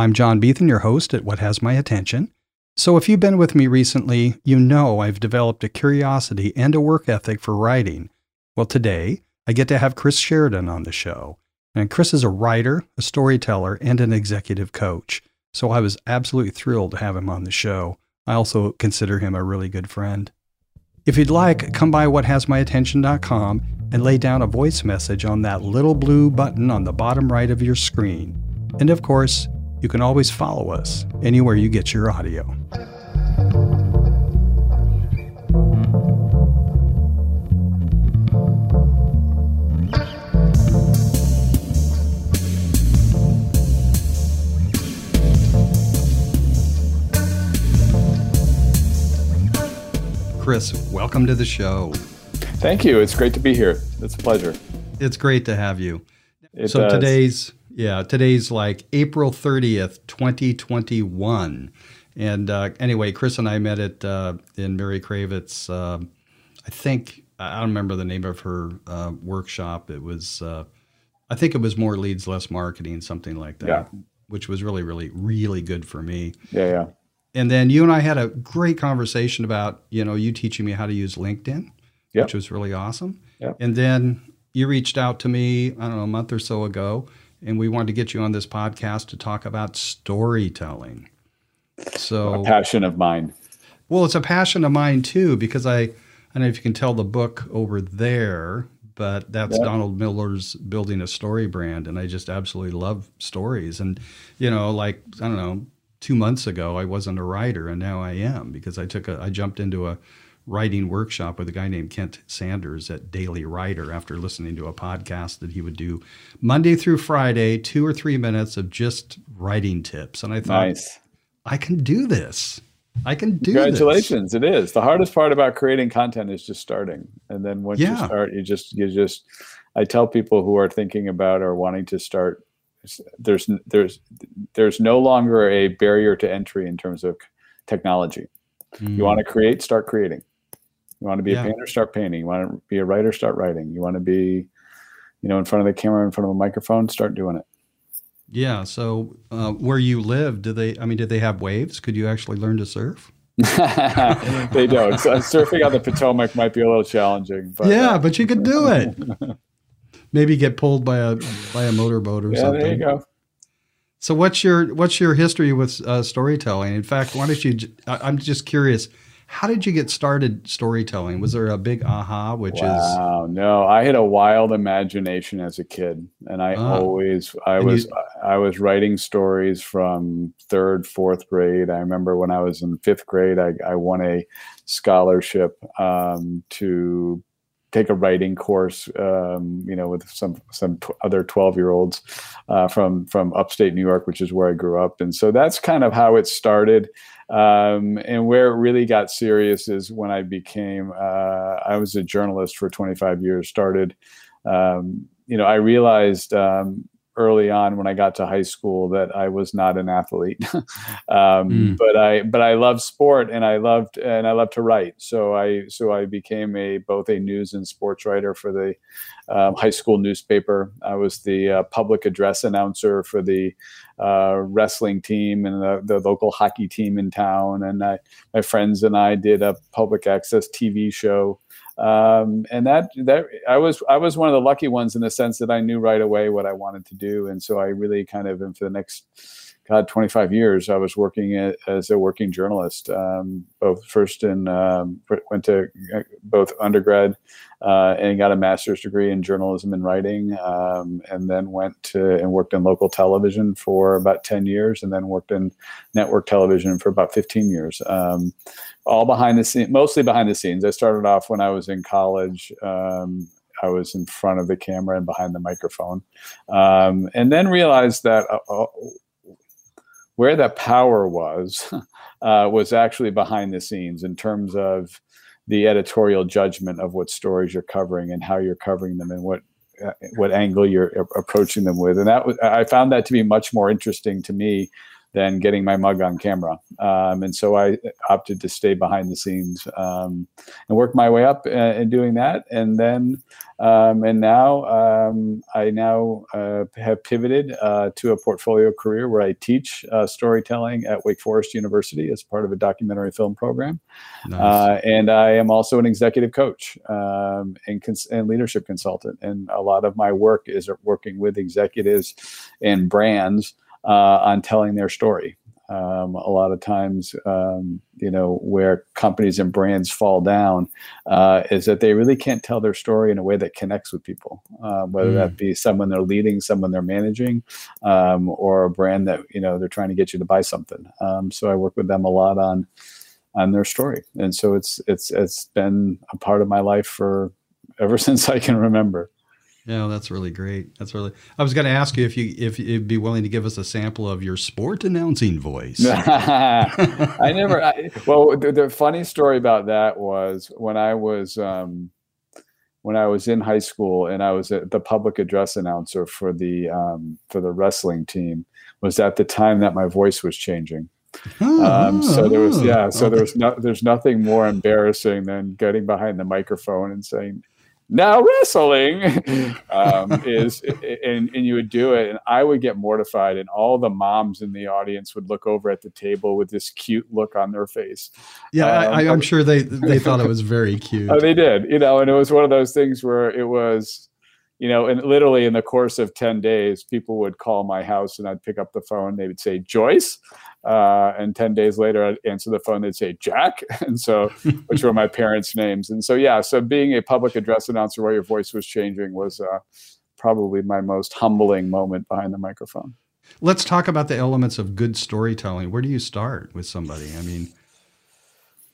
I'm John Beethan, your host at What Has My Attention. So, if you've been with me recently, you know I've developed a curiosity and a work ethic for writing. Well, today, I get to have Chris Sheridan on the show. And Chris is a writer, a storyteller, and an executive coach. So I was absolutely thrilled to have him on the show. I also consider him a really good friend. If you'd like, come by whathasmyattention.com and lay down a voice message on that little blue button on the bottom right of your screen. And of course, you can always follow us anywhere you get your audio. Chris, welcome to the show. Thank you. It's great to be here. It's a pleasure. It's great to have you. It so does. today's yeah, today's like April 30th, 2021. And uh, anyway, Chris and I met at uh, in Mary Kravitz. Uh, I think I don't remember the name of her uh, workshop. It was uh, I think it was more leads, less marketing, something like that. Yeah. Which was really, really, really good for me. Yeah, yeah and then you and I had a great conversation about you know you teaching me how to use LinkedIn, yep. which was really awesome. Yep. And then you reached out to me I don't know a month or so ago, and we wanted to get you on this podcast to talk about storytelling. So a passion of mine. Well, it's a passion of mine too because I I don't know if you can tell the book over there, but that's. Donald Miller's building a story brand, and I just absolutely love stories. And you know, like I don't know two months ago I wasn't a writer and now I am because I took a I jumped into a writing workshop with a guy named Kent Sanders at Daily Writer after listening to a podcast that he would do Monday through Friday, two or three minutes of just writing tips. And I thought, nice. I can do this. I can do Congratulations. This. It is. The hardest part about creating content is just starting. And then once yeah. you start, you just you just I tell people who are thinking about or wanting to start there's there's there's no longer a barrier to entry in terms of technology. Mm. You want to create, start creating. You want to be yeah. a painter, start painting. You want to be a writer, start writing. You want to be, you know, in front of the camera, in front of a microphone, start doing it. Yeah. So, uh, where you live, do they? I mean, did they have waves? Could you actually learn to surf? they don't. So surfing on the Potomac might be a little challenging. But, yeah, uh, but you could do it. maybe get pulled by a by a motorboat or yeah, something. There you go. So what's your what's your history with uh, storytelling? In fact, why don't you? I'm just curious. How did you get started storytelling? Was there a big aha? Which wow, is wow, no, I had a wild imagination as a kid, and I ah. always I and was you, I was writing stories from third, fourth grade. I remember when I was in fifth grade, I, I won a scholarship um, to take a writing course, um, you know, with some some t- other twelve year olds uh, from from upstate New York, which is where I grew up, and so that's kind of how it started. Um, and where it really got serious is when I became uh, I was a journalist for 25 years. Started, um, you know, I realized um, early on when I got to high school that I was not an athlete, um, mm. but I but I love sport and I loved and I love to write. So I so I became a both a news and sports writer for the um, high school newspaper. I was the uh, public address announcer for the uh, wrestling team and the, the, local hockey team in town, and I, my friends and I did a public access TV show um, and that that I was I was one of the lucky ones in the sense that I knew right away what I wanted to do, and so I really kind of and for the next God 25 years I was working as a working journalist. Um, both first in um, went to uh, both undergrad uh, and got a master's degree in journalism and writing, um, and then went to and worked in local television for about 10 years, and then worked in network television for about 15 years um, all behind the scenes, mostly behind the scenes. I started off when I was in college. Um, I was in front of the camera and behind the microphone, um, and then realized that uh, uh, where that power was uh, was actually behind the scenes in terms of the editorial judgment of what stories you're covering and how you're covering them and what uh, what angle you're approaching them with. And that was i found that to be much more interesting to me than getting my mug on camera. Um, and so I opted to stay behind the scenes um, and work my way up uh, in doing that. And then, um, and now um, I now uh, have pivoted uh, to a portfolio career where I teach uh, storytelling at Wake Forest University as part of a documentary film program. Nice. Uh, and I am also an executive coach um, and, cons- and leadership consultant. And a lot of my work is working with executives and brands on telling their story. Um, a lot of times, um, you know, where companies and brands fall down uh, is that they really can't tell their story in a way that connects with people, uh, whether mm. that be someone they're leading, someone they're managing, um, or a brand that you know they're trying to get you to buy something. Um, so I work with them a lot on on their story, and so it's it's it's been a part of my life for ever since I can remember. Yeah, that's really great. That's really. I was going to ask you if you if you'd be willing to give us a sample of your sport announcing voice. I never. I, well, the, the, funny story about that was when I was um, when I was in high school and I was the public address announcer for the um, for the wrestling team. Was at the time that my voice was changing. um, so there was yeah so there was no, there's nothing more embarrassing than getting behind the microphone and saying now wrestling um, is and, and you would do it and i would get mortified and all the moms in the audience would look over at the table with this cute look on their face. Yeah um, I, am sure they they thought it was very cute. oh they did you know and it was one of those things where it was you know and literally in the course of 10 days people would call my house and i'd pick up the phone they would say joyce uh, and 10 days later, I'd answer the phone, they'd say Jack. And so, which were my parents' names. And so, yeah, so being a public address announcer while your voice was changing was uh, probably my most humbling moment behind the microphone. Let's talk about the elements of good storytelling. Where do you start with somebody? I mean,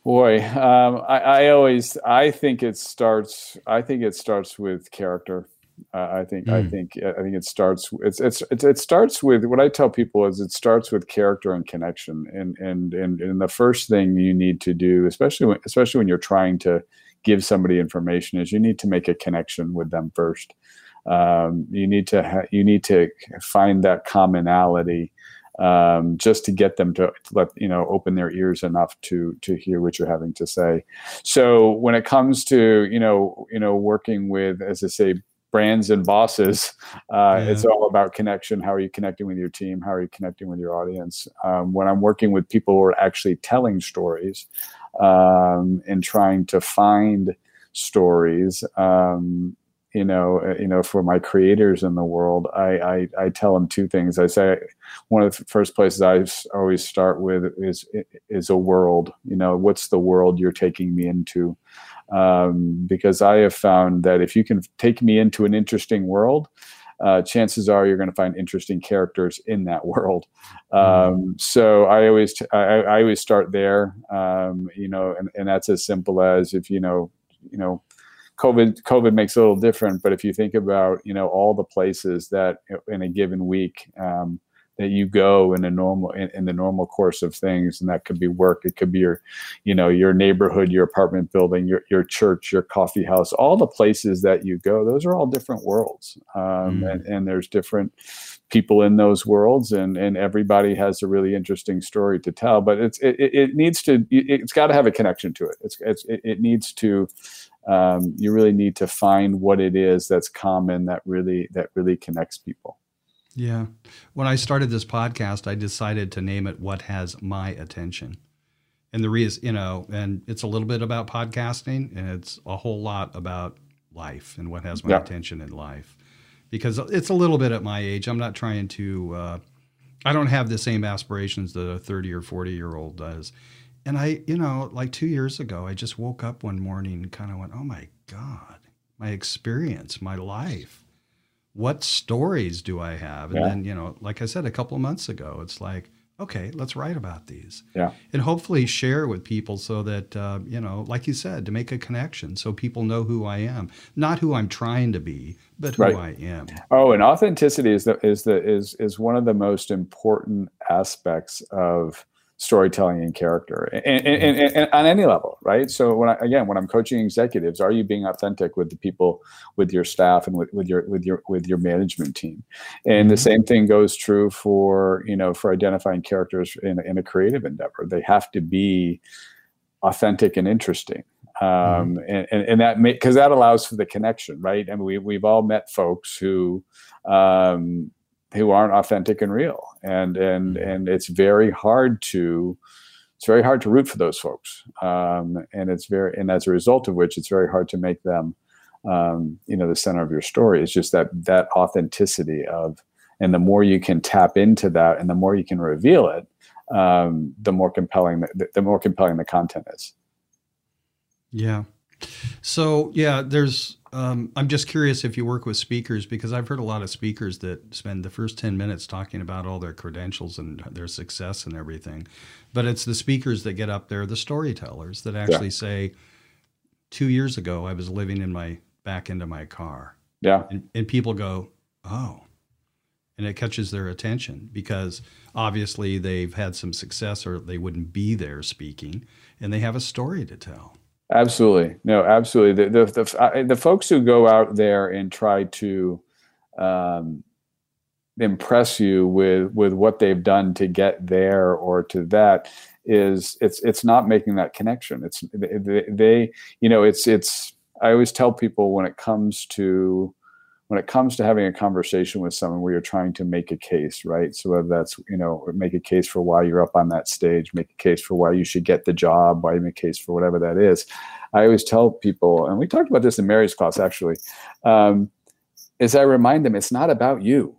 boy, um, I, I always, I think it starts, I think it starts with character. Uh, I think mm. I hmm. think I think it starts it's, it's it's it starts with what I tell people is it starts with character and connection and and and, and the first thing you need to do especially when, especially when you're trying to give somebody information is you need to make a connection with them first. Um, you need to ha- you need to find that commonality um, just to get them to let you know open their ears enough to to hear what you're having to say. So when it comes to you know you know working with as I say brands and bosses. Uh, yeah. It's all about connection. How are you connecting with your team? How are you connecting with your audience? Um, when I'm working with people who are actually telling stories um, and trying to find stories, um, you know, uh, you know, for my creators in the world, I, I, I tell them two things. I say one of the first places I always start with is is a world. You know, what's the world you're taking me into? Um, because I have found that if you can take me into an interesting world, uh, chances are you're going to find interesting characters in that world. Mm-hmm. Um, so I always t- I, I always start there, um, you know, and, and that's as simple as if you know you know COVID COVID makes it a little different, but if you think about you know all the places that in a given week um, that you go in a normal in, in, the normal course of things and that could be work it could be your you know your neighborhood your apartment building your, your church your coffee house all the places that you go those are all different worlds. Um, mm. and, and there's different people in those worlds and and everybody has a really interesting story to tell but it's it, it needs to it's got to have a connection to it. It's, it's it, it needs to um, you really need to find what it is that's common that really that really connects people yeah. When I started this podcast, I decided to name it What Has My Attention. And the reason, you know, and it's a little bit about podcasting and it's a whole lot about life and what has my yeah. attention in life. Because it's a little bit at my age. I'm not trying to, uh, I don't have the same aspirations that a 30 or 40 year old does. And I, you know, like two years ago, I just woke up one morning and kind of went, oh my God, my experience, my life what stories do I have? And yeah. then, you know, like I said a couple of months ago, it's like, okay, let's write about these. Yeah. And hopefully share with people so that, uh, you know, like you said, to make a connection so people know who I am, not who I'm trying to be, but who right. I am. Oh, and authenticity is the, is the, is, is one of the most important aspects of storytelling and character and, and, and, and, on any level right so when I, again when i'm coaching executives are you being authentic with the people with your staff and with, with your with your with your management team and the mm-hmm. same thing goes true for you know for identifying characters in, in a creative endeavor they have to be authentic and interesting um, mm-hmm. and, and, and that because that allows for the connection right I and mean, we, we've all met folks who um, who aren't authentic and real. And and mm-hmm. and it's very hard to it's very hard to root for those folks. Um, and it's very and as a result of which it's very hard to make them um, you know the center of your story. It's just that that authenticity of and the more you can tap into that and the more you can reveal it um, the more compelling the, the more compelling the content is. Yeah. So yeah there's um, I'm just curious if you work with speakers because I've heard a lot of speakers that spend the first 10 minutes talking about all their credentials and their success and everything. But it's the speakers that get up there, the storytellers that actually yeah. say, Two years ago, I was living in my back into my car. Yeah. And, and people go, Oh. And it catches their attention because obviously they've had some success or they wouldn't be there speaking and they have a story to tell. Absolutely, no, absolutely. The the the, the folks who go out there and try to um, impress you with with what they've done to get there or to that is it's it's not making that connection. It's they, they you know it's it's. I always tell people when it comes to when it comes to having a conversation with someone where you're trying to make a case, right? So whether that's, you know, make a case for why you're up on that stage, make a case for why you should get the job, why you make a case for whatever that is. I always tell people, and we talked about this in Mary's class actually, um, is I remind them it's not about you.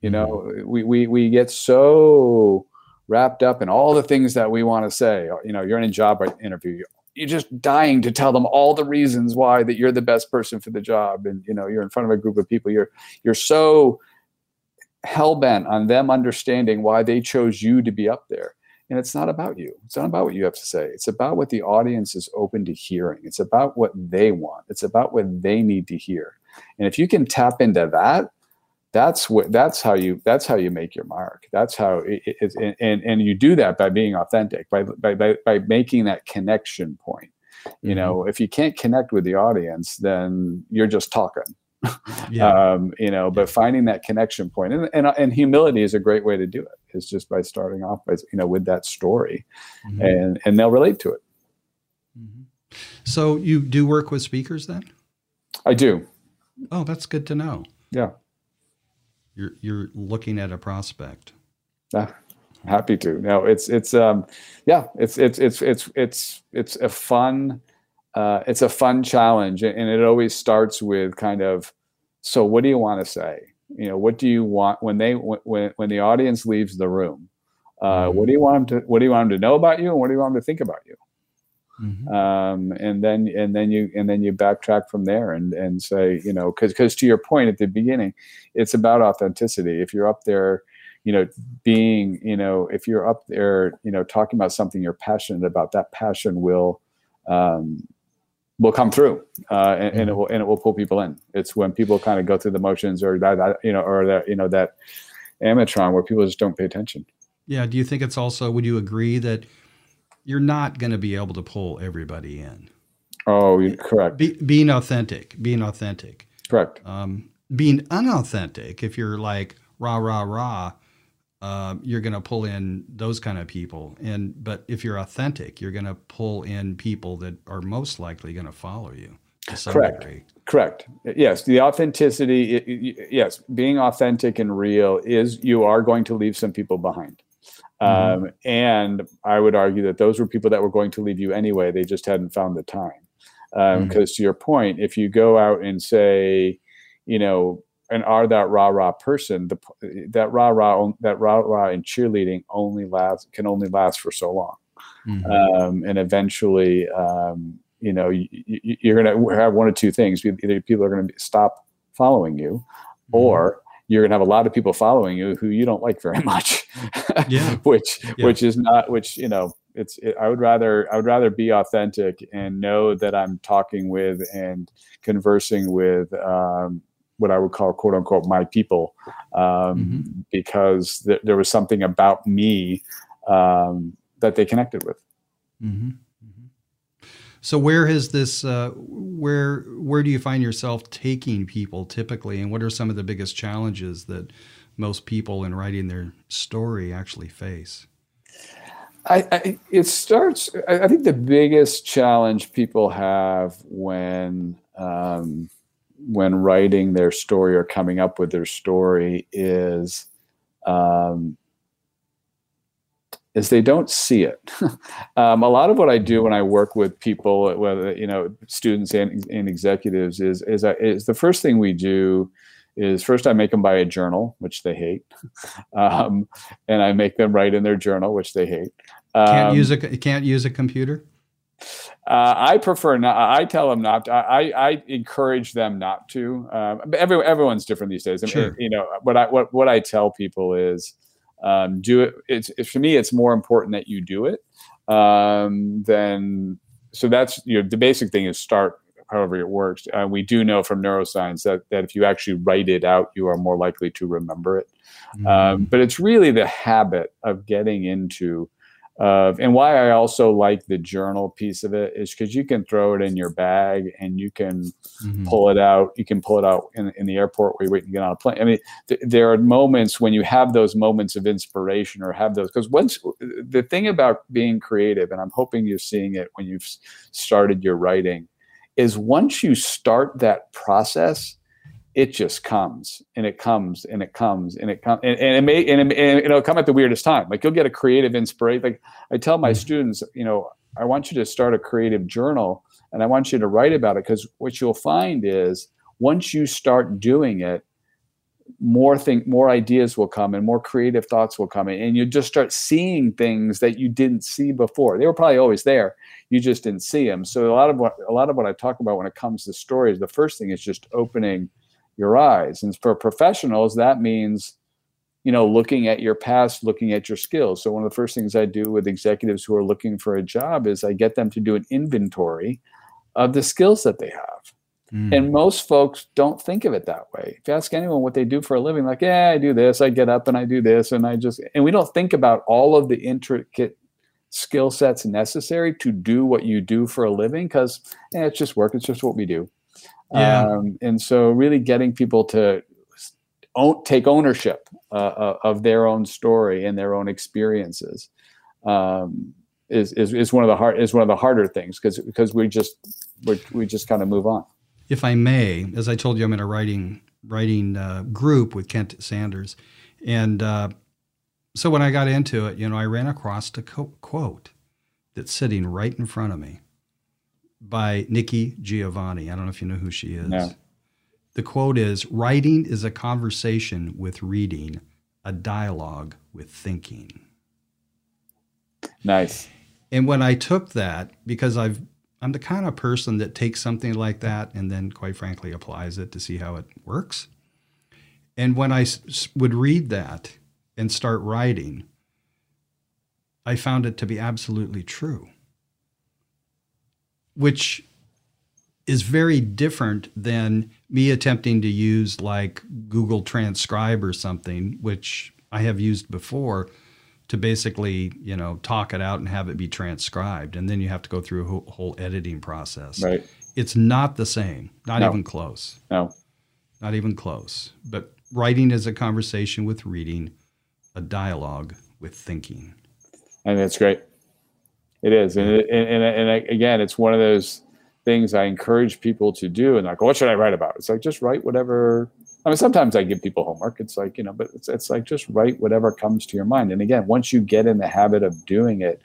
You know, mm-hmm. we, we, we get so wrapped up in all the things that we want to say. You know, you're in a job interview, you're just dying to tell them all the reasons why that you're the best person for the job. And you know you're in front of a group of people. You're you're so hell-bent on them understanding why they chose you to be up there. And it's not about you. It's not about what you have to say. It's about what the audience is open to hearing. It's about what they want. It's about what they need to hear. And if you can tap into that that's what that's how you that's how you make your mark. That's how it, it, and and you do that by being authentic by by by, by making that connection point. You mm-hmm. know if you can't connect with the audience then you're just talking. Yeah. um, you know but finding that connection point and, and, and humility is a great way to do it is just by starting off by you know with that story mm-hmm. and and they'll relate to it. Mm-hmm. so you do work with speakers then? I do. Oh that's good to know. Yeah you're you're looking at a prospect. Yeah, happy to. No, it's it's um yeah, it's it's it's it's it's it's a fun uh, it's a fun challenge, and it always starts with kind of so what do you want to say? You know, what do you want when they when when the audience leaves the room? Uh, mm-hmm. What do you want them to What do you want them to know about you, and what do you want them to think about you? Mm-hmm. Um, and then and then you and then you backtrack from there and and say you know because because to your point at the beginning it's about authenticity if you're up there you know being you know if you're up there you know talking about something you're passionate about that passion will um, will come through uh, and, and, it mm-hmm. will and it will pull people in it's when people kind of go through the motions or that, that you know or that you know that amatron where people just don't pay attention yeah do you think it's also would you agree that you're not going to be able to pull everybody in. Oh, correct. Be, being authentic, being authentic. Correct. Um, being unauthentic, if you're like rah rah rah, uh, you're going to pull in those kind of people. And but if you're authentic, you're going to pull in people that are most likely going to follow you. To correct. Degree. Correct. Yes, the authenticity. It, it, yes, being authentic and real is you are going to leave some people behind. Mm-hmm. Um, and I would argue that those were people that were going to leave you anyway. They just hadn't found the time. Because um, mm-hmm. to your point, if you go out and say, you know, and are that rah rah person, the, that rah rah that rah rah in cheerleading only lasts can only last for so long, mm-hmm. um, and eventually, um, you know, you, are going to have one of two things: either people are going to stop following you, mm-hmm. or you're going to have a lot of people following you who you don't like very much yeah which yeah. which is not which you know it's it, i would rather i would rather be authentic and know that i'm talking with and conversing with um, what i would call quote unquote my people um, mm-hmm. because th- there was something about me um, that they connected with. Mm-hmm. So where has this? Uh, where where do you find yourself taking people typically, and what are some of the biggest challenges that most people in writing their story actually face? I, I, it starts. I think the biggest challenge people have when um, when writing their story or coming up with their story is um, is they don't see it. um, a lot of what I do when I work with people, whether you know students and, and executives, is is, I, is the first thing we do is first I make them buy a journal, which they hate, um, and I make them write in their journal, which they hate. Um, can't use a can't use a computer. Uh, I prefer not. I tell them not. To, I, I encourage them not to. Um, every, everyone's different these days. Sure. you know what I what what I tell people is um, do it. It's, for me. It's more important that you do it um, than so. That's you know the basic thing is start however it works. Uh, we do know from neuroscience that, that if you actually write it out, you are more likely to remember it. Mm-hmm. Um, but it's really the habit of getting into of and why I also like the journal piece of it is because you can throw it in your bag and you can mm-hmm. pull it out. You can pull it out in, in the airport where you're waiting to get on a plane. I mean, th- there are moments when you have those moments of inspiration or have those because once the thing about being creative, and I'm hoping you're seeing it when you've started your writing, is once you start that process, it just comes and it comes and it comes and it comes and, and, it may and, it, and it'll come at the weirdest time. Like you'll get a creative inspiration. Like I tell my mm-hmm. students, you know, I want you to start a creative journal and I want you to write about it because what you'll find is once you start doing it, more think more ideas will come and more creative thoughts will come in and you just start seeing things that you didn't see before they were probably always there you just didn't see them so a lot of what a lot of what i talk about when it comes to stories the first thing is just opening your eyes. And for professionals, that means, you know, looking at your past, looking at your skills. So one of the first things I do with executives who are looking for a job is I get them to do an inventory of the skills that they have. Mm. And most folks don't think of it that way. If you ask anyone what they do for a living, like, yeah, I do this, I get up and I do this, and I just, and we don't think about all of the intricate skill sets necessary to do what you do for a living because eh, it's just work, it's just what we do. Yeah. Um, and so really getting people to own, take ownership uh, uh, of their own story and their own experiences um, is, is, is one of the hard is one of the harder things because because we just we we just kind of move on. If I may, as I told you, I'm in a writing writing uh, group with Kent Sanders, and uh, so when I got into it, you know, I ran across a co- quote that's sitting right in front of me by Nikki Giovanni. I don't know if you know who she is. No. The quote is Writing is a conversation with reading, a dialogue with thinking. Nice. And when I took that, because I've I'm the kind of person that takes something like that and then, quite frankly, applies it to see how it works. And when I s- would read that and start writing, I found it to be absolutely true which is very different than me attempting to use like Google Transcribe or something, which I have used before to basically, you know, talk it out and have it be transcribed. And then you have to go through a whole, editing process. Right. It's not the same, not no. even close. No. Not even close. But writing is a conversation with reading, a dialogue with thinking. And that's great. It is, and, and and, and again, it's one of those things I encourage people to do. And like, what should I write about? It's like just write whatever. I mean, sometimes I give people homework. It's like you know, but it's it's like just write whatever comes to your mind. And again, once you get in the habit of doing it,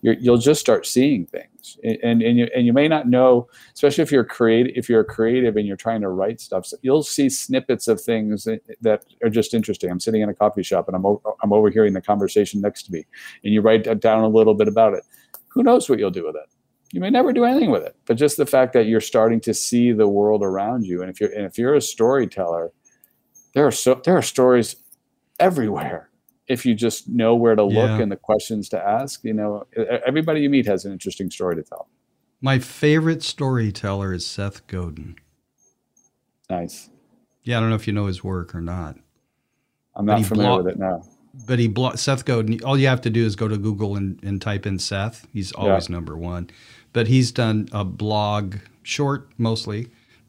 you will just start seeing things. And and you and you may not know, especially if you're creative. If you're creative and you're trying to write stuff, so you'll see snippets of things that, are just interesting. I'm sitting in a coffee shop and I'm I'm overhearing the conversation next to me, and you write down a little bit about it who knows what you'll do with it? You may never do anything with it, but just the fact that you're starting to see the world around you, and if you're and if you're a storyteller, there are so there are stories everywhere. If you just know where to look yeah. and the questions to ask, you know, everybody you meet has an interesting story to tell. My favorite storyteller is Seth Godin. Nice. Yeah, I don't know if you know his work or not. I'm not familiar blog- with it now. But he blo- Seth Godin. All you have to do is go to Google and, and type in Seth. He's always yeah. number one. But he's done a blog, short mostly,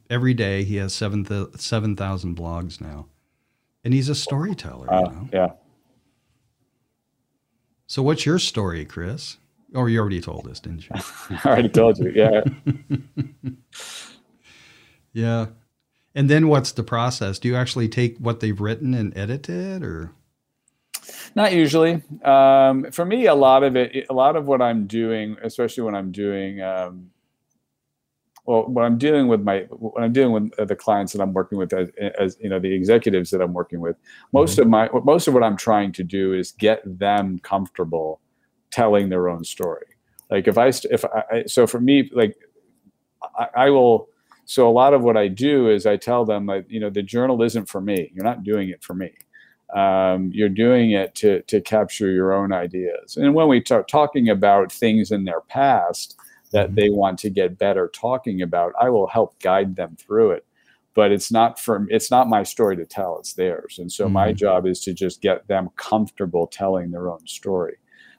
every day. He has seven seven thousand blogs now, and he's a storyteller. Uh, you know? Yeah. So, what's your story, Chris? Or you already told us, didn't you? I already told you. Yeah. yeah. And then what's the process? Do you actually take what they've written and edit it, or? Not usually. Um, for me, a lot of it, a lot of what I'm doing, especially when I'm doing, um, well, when I'm dealing with my, when I'm dealing with the clients that I'm working with, as, as you know, the executives that I'm working with, most mm-hmm. of my, most of what I'm trying to do is get them comfortable telling their own story. Like if I, if I, so for me, like I, I will. So a lot of what I do is I tell them, like, you know, the journal isn't for me. You're not doing it for me um, you're doing it to to capture your own ideas. And when we start talking about things in their past that mm-hmm. they want to get better talking about, I will help guide them through it. But it's not for it's not my story to tell; it's theirs. And so mm-hmm. my job is to just get them comfortable telling their own story.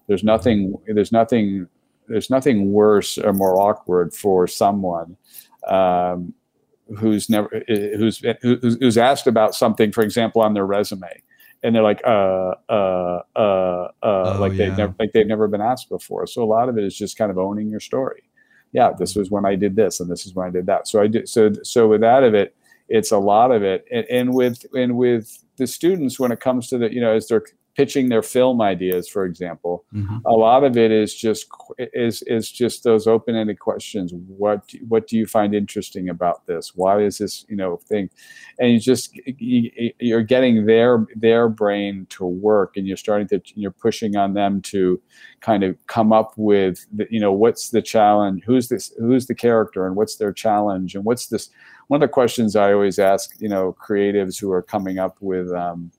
There's mm-hmm. nothing. There's nothing. There's nothing worse or more awkward for someone um, who's never who's who's asked about something, for example, on their resume, and they're like, uh, uh, uh, uh, oh, like they've never, like they've never been asked before. So a lot of it is just kind of owning your story. Yeah, this was when I did this, and this is when I did that. So I did. So so with that of it, it's a lot of it, and, and with and with the students when it comes to the you know as they're pitching their film ideas, for example, mm-hmm. a lot of it is just is is just those open ended questions. What what do you find interesting about this? Why is this you know thing? And you just you, you're getting their their brain to work, and you're starting to you're pushing on them to kind of come up with the, you know what's the challenge? Who's this? Who's the character? And what's their challenge? And what's this? One of the questions I always ask, you know, creatives who are coming up with um,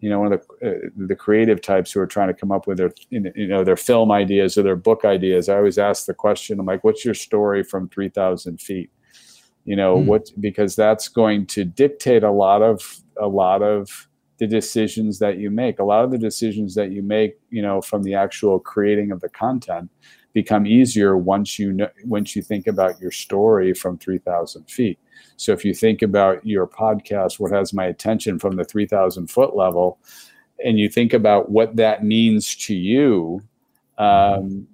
you know one of the uh, the creative types who are trying to come up with their you know their film ideas or their book ideas. I always ask the question i'm like what's your story from 3000 feet? You know mm. what because that's going to dictate a lot of a lot of the decisions that you make. A lot of the decisions that you make you know from the actual creating of the content become easier once you know once you think about your story from 3000 feet. So if you think about your podcast, what has my attention from the 3000 foot level, and you think about what that means to you, um,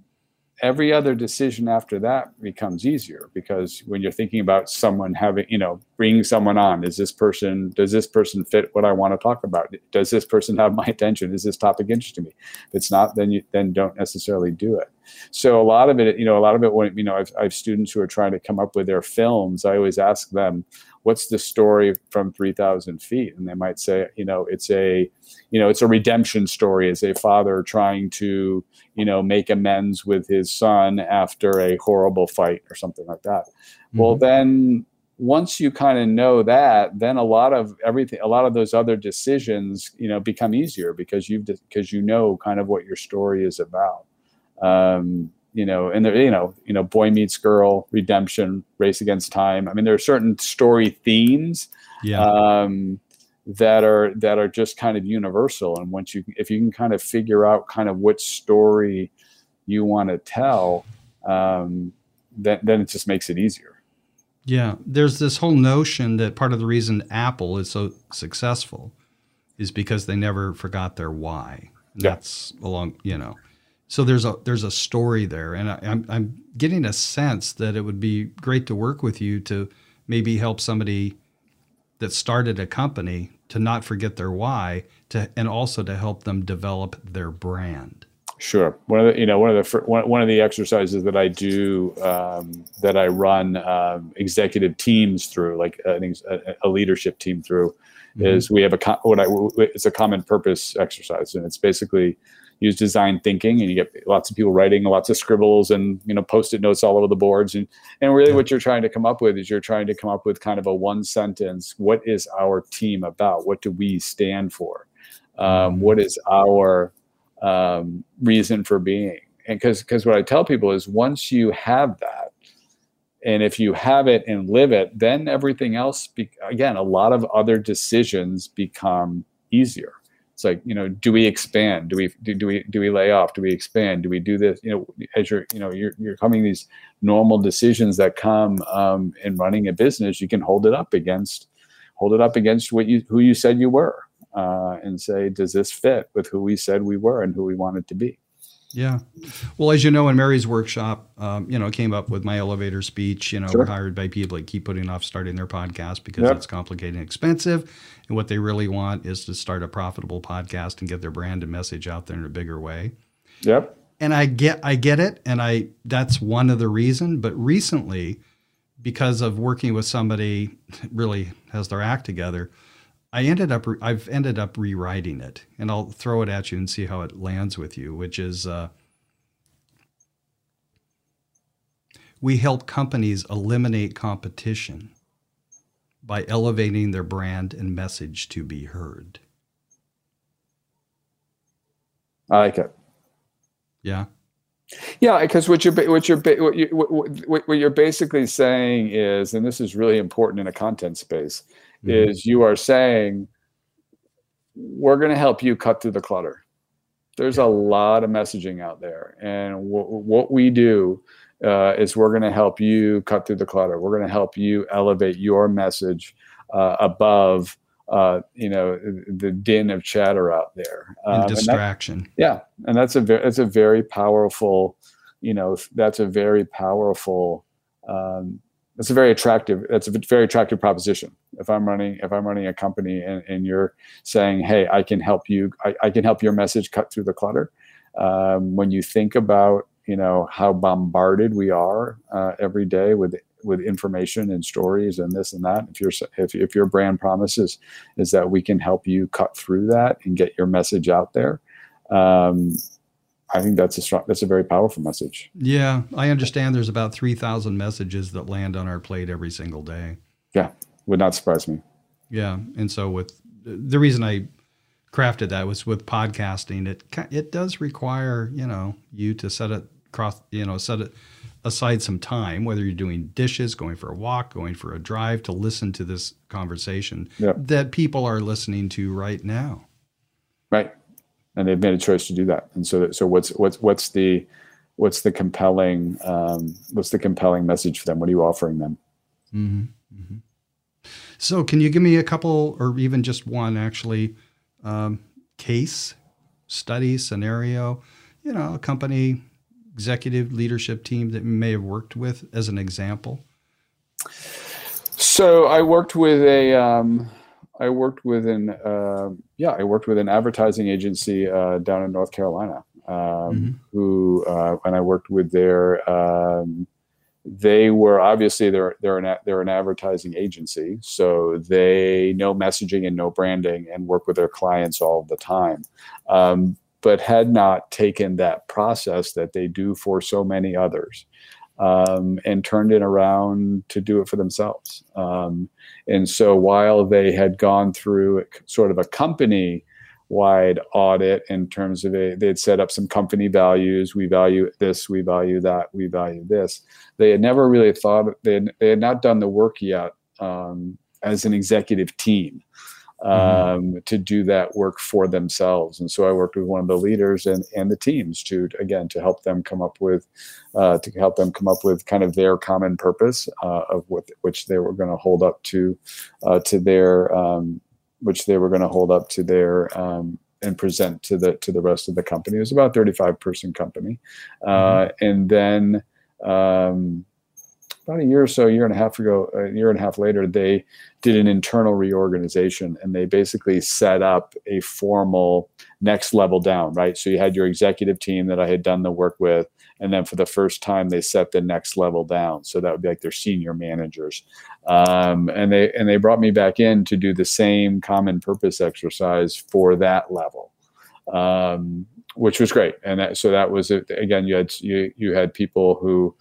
every other decision after that becomes easier because when you're thinking about someone having you know bringing someone on is this person does this person fit what i want to talk about? Does this person have my attention? Is this topic interesting to me? If it's not then you then don't necessarily do it. So a lot of it you know a lot of it when you know I've, I have students who are trying to come up with their films i always ask them what's the story from 3000 feet? And they might say you know it's a you know it's a redemption story as a father trying to you know make amends with his son after a horrible fight or something like that. Mm-hmm. well then once you kind of know that then a lot of everything a lot of those other decisions you know become easier because you've because you know kind of what your story is about. Um, you know, and there, you know, you know, boy meets girl, redemption, race against time. I mean, there are certain story themes yeah. um, that are that are just kind of universal. And once you, if you can kind of figure out kind of which story you want to tell, um, then then it just makes it easier. Yeah, there's this whole notion that part of the reason Apple is so successful is because they never forgot their why. Yeah. That's along, you know so there's a there's a story there, and I, I'm I'm getting a sense that it would be great to work with you to maybe help somebody that started a company to not forget their why, to and also to help them develop their brand. Sure. One of the you know one of the one, one of the exercises that I do um, that I run um, executive teams through, like a, a leadership team through, mm-hmm. is we have a what I it's a common purpose exercise, and it's basically use design thinking and you get lots of people writing lots of scribbles and you know post-it notes all over the boards. And and really what you're trying to come up with is you're trying to come up with kind of a one sentence what is our team about? What do we stand for? Um, mm-hmm. what is our um, reason for being? And because because what i tell people is once you have that and if you have it and live it then everything else be, again a lot of other decisions become easier it's like you know do we expand? Do we do, do we do we lay off? Do we expand? Do we do this? You know as you're you know you're, you're coming these normal decisions that come um, in running a business you can hold it up against hold it up against what you who you said you were uh, and say does this fit with who we said we were and who we wanted to be yeah. Well, as you know, in Mary's workshop, um, you know, came up with my elevator speech. You know, sure. we're hired by people that keep putting off starting their podcast because yep. it's complicated and expensive. And what they really want is to start a profitable podcast and get their brand and message out there in a bigger way. Yep. And I get, I get it, and I that's one of the reason. But recently, because of working with somebody really has their act together, I ended up I've ended up rewriting it, and I'll throw it at you and see how it lands with you. Which is, uh, we help companies eliminate competition by elevating their brand and message to be heard. I like it. Yeah. Yeah, because what you're what you're what, you, what, what you're basically saying is, and this is really important in a content space, mm-hmm. is you are saying we're going to help you cut through the clutter. There's a lot of messaging out there, and w- what we do uh, is we're going to help you cut through the clutter. We're going to help you elevate your message uh, above, uh, you know, the din of chatter out there. Um, and distraction. And that, yeah, and that's a very, that's a very powerful, you know, that's a very powerful um, that's a very attractive that's a very attractive proposition. If i'm running if i'm running a company and, and you're saying hey i can help you I, I can help your message cut through the clutter um, when you think about you know how bombarded we are uh, every day with with information and stories and this and that if your if, if your brand promises is that we can help you cut through that and get your message out there um, I think that's a strong, that's a very powerful message. Yeah, I understand. There's about three thousand messages that land on our plate every single day. Yeah, would not surprise me. Yeah, and so with the reason I crafted that was with podcasting. It it does require you know you to set it cross you know set it aside some time, whether you're doing dishes, going for a walk, going for a drive, to listen to this conversation yeah. that people are listening to right now. Right and they've made a choice to do that. And so, so what's what's what's the what's the compelling um, what's the compelling message for them? What are you offering them? Mm-hmm. Mm-hmm. So, can you give me a couple, or even just one, actually, um, case study scenario? You know, a company executive leadership team that you may have worked with as an example. So, I worked with a um, I worked with an uh, yeah, I worked with an advertising agency uh, down in North Carolina. Um, mm-hmm. Who uh, when I worked with their um, they were obviously they're they're an they're an advertising agency, so they know messaging and know branding and work with their clients all the time. Um, but had not taken that process that they do for so many others um, and turned it around to do it for themselves. Um, and so while they had gone through sort of a company wide audit in terms of a, they'd set up some company values. We value this, we value that, we value this. They had never really thought, they had, they had not done the work yet um, as an executive team. Mm-hmm. um, mm-hmm. to do that work for themselves. And so I worked with one of the leaders and, and the teams to, again, to help them come up with, uh, to help them come up with kind of their common purpose uh, of what, which they were going to hold up to, uh, to their, um, which they were going to hold up to their, um, and present to the to the rest of the company. It was about 35 person company, uh, mm-hmm. and then um, about a year or so, a year and a half ago, a year and a half later, they did an internal reorganization and they basically set up a formal next level down, right? So you had your executive team that I had done the work with. And then for the first time, they set the next level down. So that would be like their senior managers. Um, and they and they brought me back in to do the same common purpose exercise for that level. Um, which was great, and that, so that was again. You had you you had people who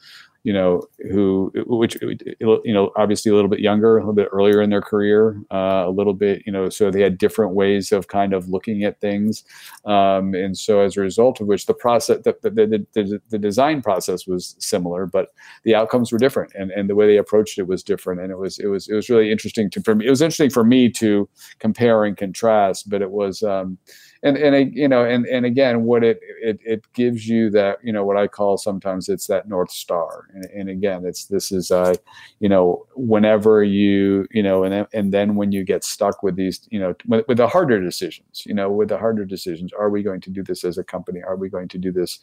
you know, who, which, you know, obviously a little bit younger, a little bit earlier in their career, uh, a little bit, you know, so they had different ways of kind of looking at things. Um, and so as a result of which the process, the, the, the, the, design process was similar, but the outcomes were different and, and the way they approached it was different. And it was, it was, it was really interesting to, for me, it was interesting for me to compare and contrast, but it was, um, and and you know and and again what it it it gives you that you know what I call sometimes it's that north star. And, and again it's this is uh you know whenever you you know and and then when you get stuck with these you know with, with the harder decisions you know with the harder decisions are we going to do this as a company? Are we going to do this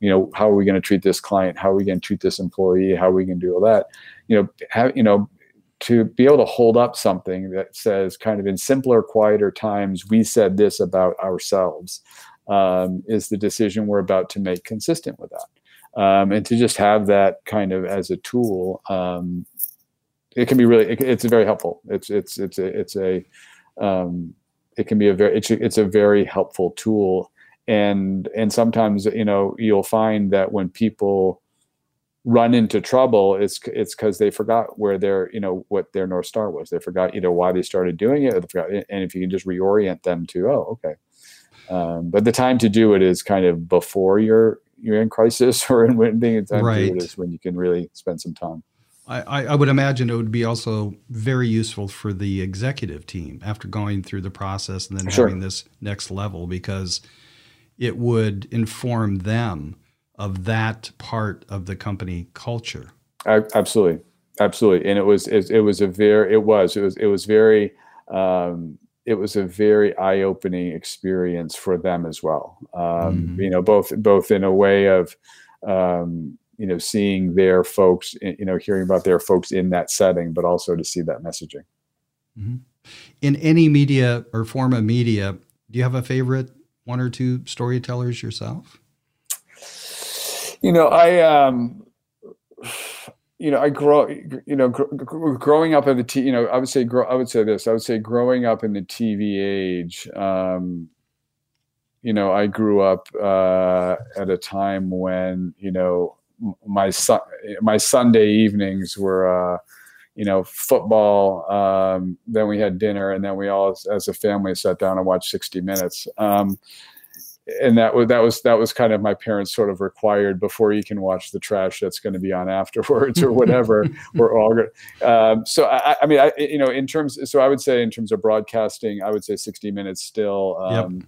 you know how are we going to treat this client? How are we going to treat this employee? How are we going to do all that? You know have you know to be able to hold up something that says kind of in simpler quieter times we said this about ourselves um, is the decision we're about to make consistent with that. Um, and to just have that kind of as a tool um, it can be really it, it's very helpful. It's it's it's a it's a um, it can be a very it's a, it's a very helpful tool. And and sometimes you know you'll find that when people run into trouble it's it's because they forgot where their you know what their north star was they forgot either why they started doing it or they forgot, and if you can just reorient them to oh okay um, but the time to do it is kind of before you're you're in crisis or in when the time right. to do it is when you can really spend some time I, I would imagine it would be also very useful for the executive team after going through the process and then sure. having this next level because it would inform them of that part of the company culture. I, absolutely, absolutely, and it was it, it, was a very it was it was it was very um, it was a very eye opening experience for them as well. Um, mm-hmm. You know, both both in a way of um, you know seeing their folks, you know, hearing about their folks in that setting, but also to see that messaging. Mm-hmm. In any media or form of media, do you have a favorite one or two storytellers yourself? You know, I um, you know, I grow, you know, gr- growing up in the, t- you know, I would say, grow, I would say this, I would say, growing up in the TV age, um, you know, I grew up uh, at a time when, you know, my son, my Sunday evenings were, uh, you know, football. Um, then we had dinner, and then we all, as a family, sat down and watched 60 Minutes. Um, and that was that was that was kind of my parents sort of required before you can watch the trash that's going to be on afterwards or whatever we're all good um, so I, I, mean I, you know in terms so i would say in terms of broadcasting i would say 60 minutes still um, yep.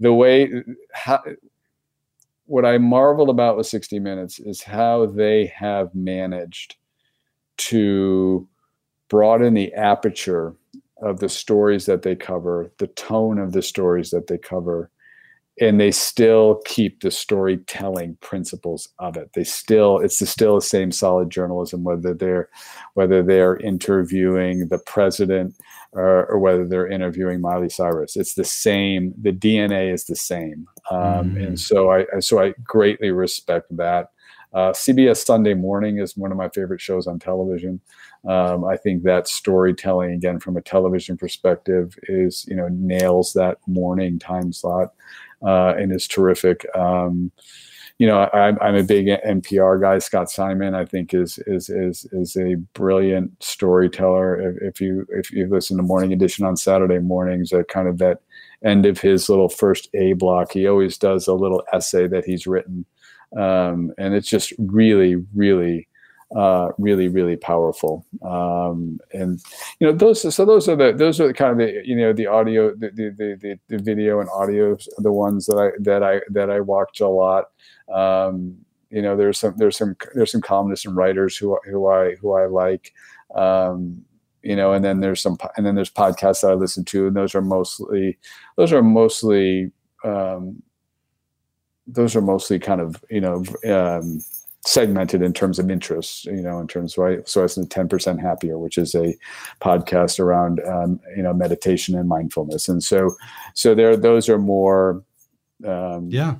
the way how, what i marveled about with 60 minutes is how they have managed to broaden the aperture of the stories that they cover the tone of the stories that they cover and they still keep the storytelling principles of it. They still it's the, still the same solid journalism whether they're whether they're interviewing the president or, or whether they're interviewing miley cyrus. It's the same the dna is the same. Um, mm. and so i so i greatly respect that. Uh, cbs sunday morning is one of my favorite shows on television. Um, I think that storytelling, again, from a television perspective, is you know nails that morning time slot uh, and is terrific. Um, you know, I'm, I'm a big NPR guy. Scott Simon, I think, is is is is a brilliant storyteller. If, if you if you listen to Morning Edition on Saturday mornings, at kind of that end of his little first A block, he always does a little essay that he's written, um, and it's just really, really uh, really really powerful. Um, and you know those so those are the those are the kind of the you know the audio the the, the, the video and audio the ones that I that I that I watch a lot. Um, you know there's some there's some there's some columnists and writers who who I who I like. Um, you know and then there's some and then there's podcasts that I listen to and those are mostly those are mostly um, those are mostly kind of you know um, segmented in terms of interests, you know, in terms of right. So as in 10% happier, which is a podcast around, um, you know, meditation and mindfulness. And so, so there, those are more, um, yeah,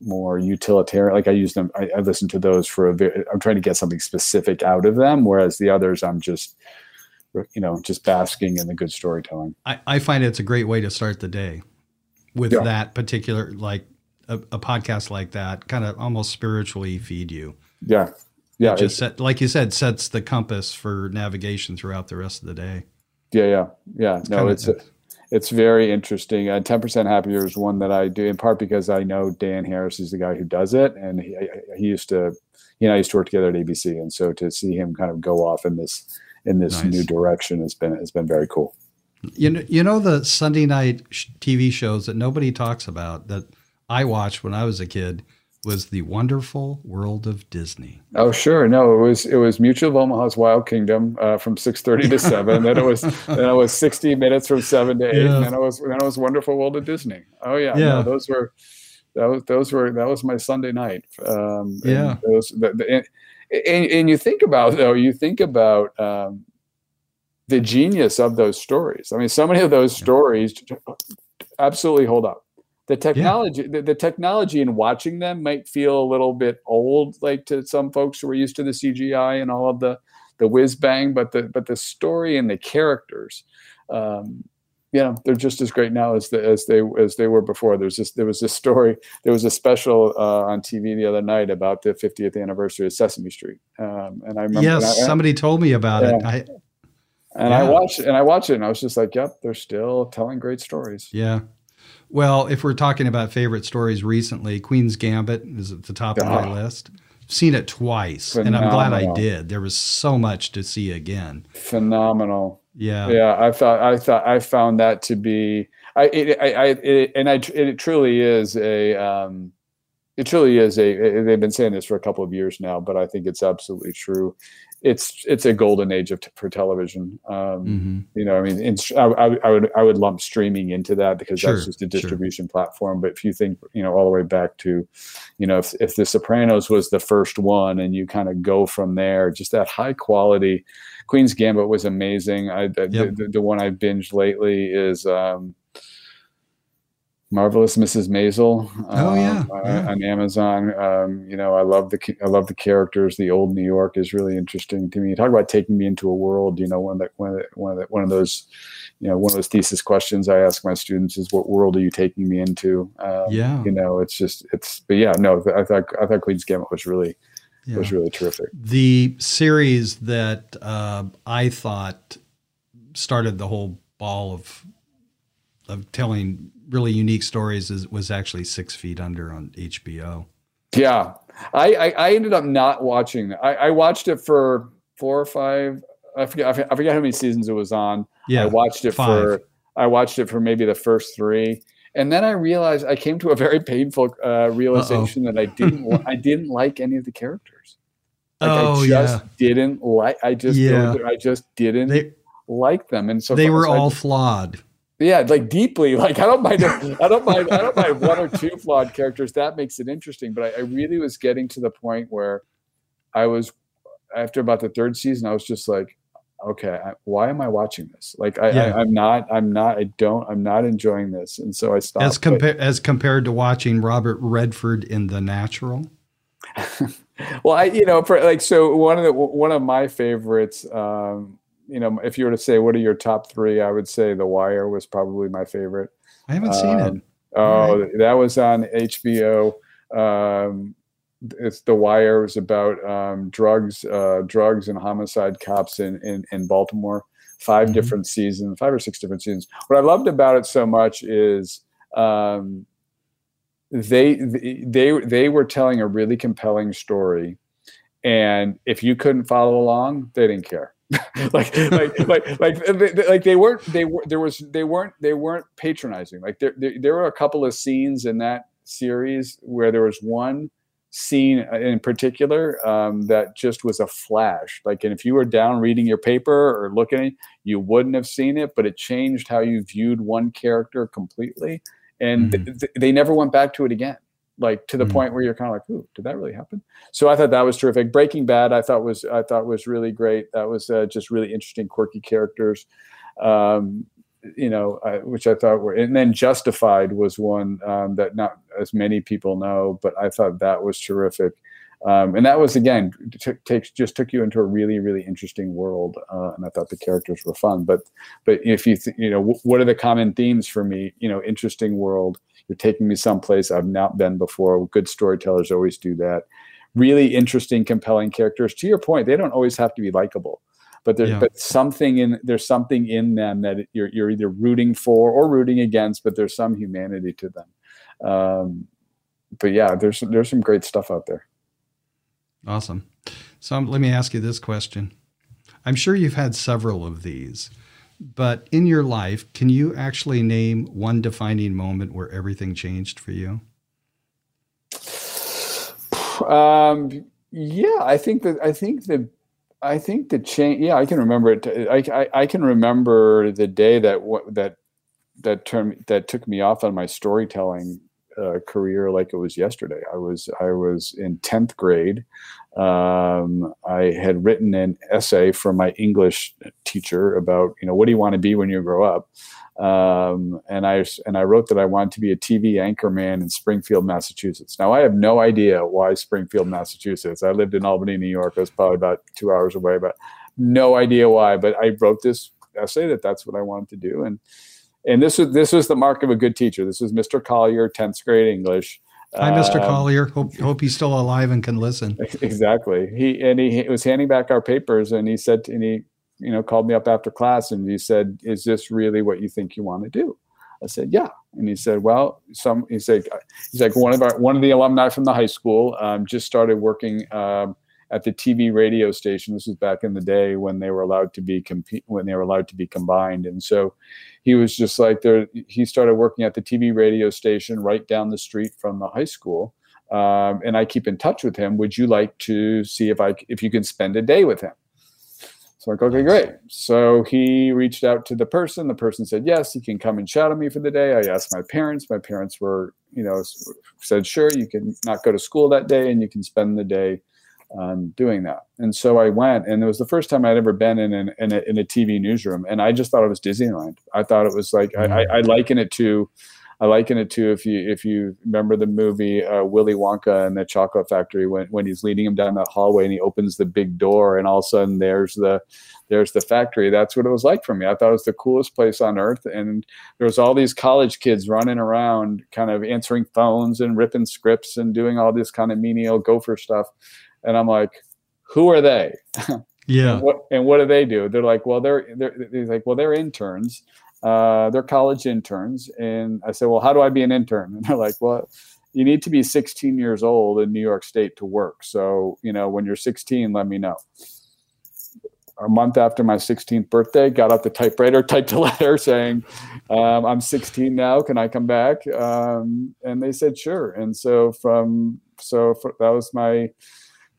more utilitarian. Like I use them, I, I listen to those for a very, I'm trying to get something specific out of them. Whereas the others, I'm just, you know, just basking in the good storytelling. I, I find it's a great way to start the day with yeah. that particular, like a, a podcast like that kind of almost spiritually feed you. Yeah. Yeah. It just set, like you said, sets the compass for navigation throughout the rest of the day. Yeah. Yeah. Yeah. It's no, it's, it's very interesting. Uh, 10% happier is one that I do in part because I know Dan Harris is the guy who does it. And he, he used to, he and I used to work together at ABC. And so to see him kind of go off in this, in this nice. new direction has been, has been very cool. You know, you know the Sunday night TV shows that nobody talks about that I watched when I was a kid was the Wonderful World of Disney. Oh, sure. No, it was it was Mutual of Omaha's Wild Kingdom uh, from six thirty to seven. then it was then it was sixty minutes from seven to eight. Yeah. And then it was then it was Wonderful World of Disney. Oh yeah, yeah. No, those were that was those were that was my Sunday night. Um, yeah. Those the, the, and, and, and you think about though you think about um, the genius of those stories. I mean, so many of those stories absolutely hold up the technology yeah. the, the, technology in watching them might feel a little bit old like to some folks who are used to the cgi and all of the the whiz bang but the but the story and the characters um, you know they're just as great now as the, as they as they were before there's this there was this story there was a special uh, on tv the other night about the 50th anniversary of sesame street um, and i remember yes I, somebody told me about yeah. it I, and yeah. I watched and I watched it and I was just like, yep, they're still telling great stories. Yeah. Well, if we're talking about favorite stories recently, Queen's Gambit is at the top of my list. seen it twice, Phenomenal. and I'm glad I did. There was so much to see again. Phenomenal. Yeah, yeah. I thought I thought I found that to be. I, it, I, I it, and I, it truly is a. Um, it truly is a. They've been saying this for a couple of years now, but I think it's absolutely true it's it's a golden age of t- for television. Um, mm-hmm. You know, I mean, I, I, would I would lump streaming into that because sure, that's just a distribution sure. platform. But if you think, you know, all the way back to, you know, if, if The Sopranos was the first one, and you kind of go from there, just that high quality. Queen's Gambit was amazing. I the, yep. the, the, one I binged lately is. Um, Marvelous Mrs. Maisel. Oh yeah, um, yeah. on Amazon. Um, you know, I love the I love the characters. The old New York is really interesting to me. Talk about taking me into a world. You know, one of the, one of the, one of the, one of those, you know, one of those thesis questions I ask my students is, "What world are you taking me into?" Um, yeah. You know, it's just it's. But yeah, no, I thought I thought Queen's Gambit was really yeah. was really terrific. The series that uh, I thought started the whole ball of of telling really unique stories is, was actually Six Feet Under on HBO. Yeah, I I, I ended up not watching. I, I, watched it for four or five. I forget I forget how many seasons it was on. Yeah, I watched it five. for I watched it for maybe the first three, and then I realized I came to a very painful uh, realization Uh-oh. that I didn't I didn't like any of the characters. Like oh I just yeah. didn't like. I just yeah. I just didn't they, like them, and so they were all flawed yeah like deeply like i don't mind i don't mind i don't mind one or two flawed characters that makes it interesting but I, I, really was getting to the point where i was after about the third season i was just like okay I, why am i watching this like I, yeah. I am not i'm not i don't i'm not enjoying this and so i stopped as compared as compared to watching robert redford in the natural well i you know for like so one of the one of my favorites um you know, if you were to say what are your top three, I would say The Wire was probably my favorite. I haven't um, seen it. Um, oh, right. that was on HBO. Um, it's The Wire. Was about um, drugs, uh, drugs and homicide cops in in, in Baltimore. 5 mm-hmm. different seasons, five or six different seasons. What I loved about it so much is um, they they they were telling a really compelling story, and if you couldn't follow along, they didn't care like like like like they, like they weren't they were there was they weren't they weren't patronizing. Like there, there, there were a couple of scenes in that series where there was one scene in particular um, that just was a flash. Like and if you were down reading your paper or looking you wouldn't have seen it but it changed how you viewed one character completely. And mm-hmm. th- th- they never went back to it again like to the mm point where you're kind of like, "Ooh, did that really happen?" So I thought that was terrific. Breaking Bad, I thought was I thought was really great. That was uh, just really interesting, quirky characters, um, you know, uh, which I thought were. And then Justified was one um, that not as many people know, but I thought that was terrific. Um, and that was again t- takes just took you into a really really interesting world, uh, and I thought the characters were fun. But but if you th- you know w- what are the common themes for me? You know, interesting world you're taking me someplace I've not been before. Good storytellers always do that. Really interesting, compelling characters. To your point, they don't always have to be likable, but there's yeah. but something in there's something in them that you're you're either rooting for or rooting against, but there's some humanity to them. Um, but yeah, there's there's some great stuff out there. Awesome. So um, let me ask you this question. I'm sure you've had several of these but in your life, can you actually name one defining moment where everything changed for you? Um, yeah, I think that I think the I think the change. Yeah, I can remember it. I, I, I can remember the day that what that that term that took me off on my storytelling uh, career like it was yesterday. I was I was in tenth grade. Um, I had written an essay for my English teacher about you know what do you want to be when you grow up, um, and I and I wrote that I wanted to be a TV anchorman in Springfield, Massachusetts. Now I have no idea why Springfield, Massachusetts. I lived in Albany, New York. I was probably about two hours away, but no idea why. But I wrote this essay that that's what I wanted to do, and and this was this was the mark of a good teacher. This was Mr. Collier, tenth grade English. Hi, Mr. Um, Collier. Hope hope he's still alive and can listen. Exactly. He and he, was handing back our papers, and he said, and he you know called me up after class, and he said, "Is this really what you think you want to do?" I said, "Yeah." And he said, "Well, some." He said, "He's like one of our one of the alumni from the high school um, just started working." Um, at the TV radio station. This was back in the day when they were allowed to be when they were allowed to be combined. And so he was just like there. He started working at the TV radio station right down the street from the high school. Um, and I keep in touch with him. Would you like to see if I if you can spend a day with him? So I'm like, okay, great. So he reached out to the person. The person said yes, he can come and shadow me for the day. I asked my parents. My parents were, you know, said sure, you can not go to school that day and you can spend the day um, doing that. And so I went, and it was the first time I'd ever been in an, in, a, in a TV newsroom, and I just thought it was Disneyland. I thought it was like mm-hmm. I, I, liken it to. I liken it to if you if you remember the movie uh, Willy Wonka and the Chocolate Factory when when he's leading him down that hallway and he opens the big door and all of a sudden there's the there's the factory. That's what it was like for me. I thought it was the coolest place on earth. And there was all these college kids running around, kind of answering phones and ripping scripts and doing all this kind of menial gopher stuff and I'm like, who are they? Yeah. and, what, and, what, do they do? They're like, well, they're they're, they're like, well, they're interns. Uh, they're college interns. And I said, well, how do I be an intern? And they're like, well, you need to be 16 years old in New York State to work. So, you know, when you're 16, let me know. A month after my 16th birthday, got out the typewriter, typed a letter saying, um, "I'm 16 now. Can I come back?" Um, and they said, "Sure." And so from so for, that was my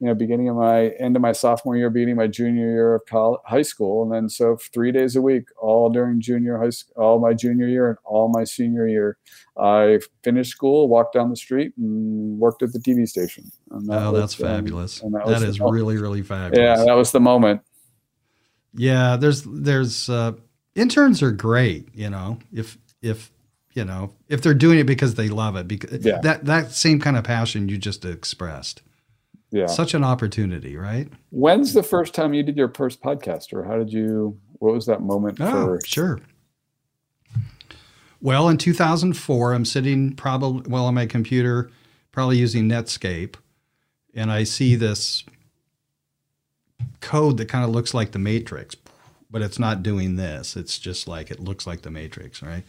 you know, beginning of my end of my sophomore year, beginning my junior year of college, high school, and then so three days a week, all during junior high school, all my junior year and all my senior year, I finished school, walked down the street, and worked at the TV station. That oh, was, that's um, fabulous! Um, that, that is really, really fabulous. Yeah, that was the moment. Yeah, there's there's uh, interns are great. You know, if if you know if they're doing it because they love it, because yeah. that that same kind of passion you just expressed yeah. Such an opportunity right? When's the first time you did your first podcast or how did you what was that moment oh, for sure. Well in 2004 i'm sitting probably well on my computer probably using netscape and i see this code that kind of looks like the matrix but it's not doing this. It's just like it looks like the matrix right?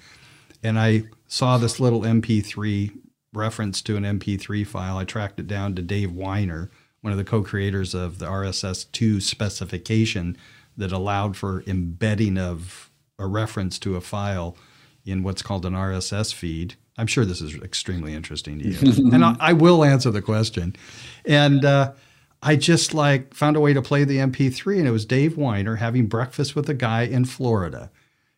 And i saw this little mp3 reference to an MP3 file. I tracked it down to Dave Winer, one of the co-creators of the RSS2 specification that allowed for embedding of a reference to a file in what's called an RSS feed. I'm sure this is extremely interesting to you, and I, I, will answer the question. And uh, I just like found a way to play the MP3, and it was Dave Winer having breakfast with a guy in Florida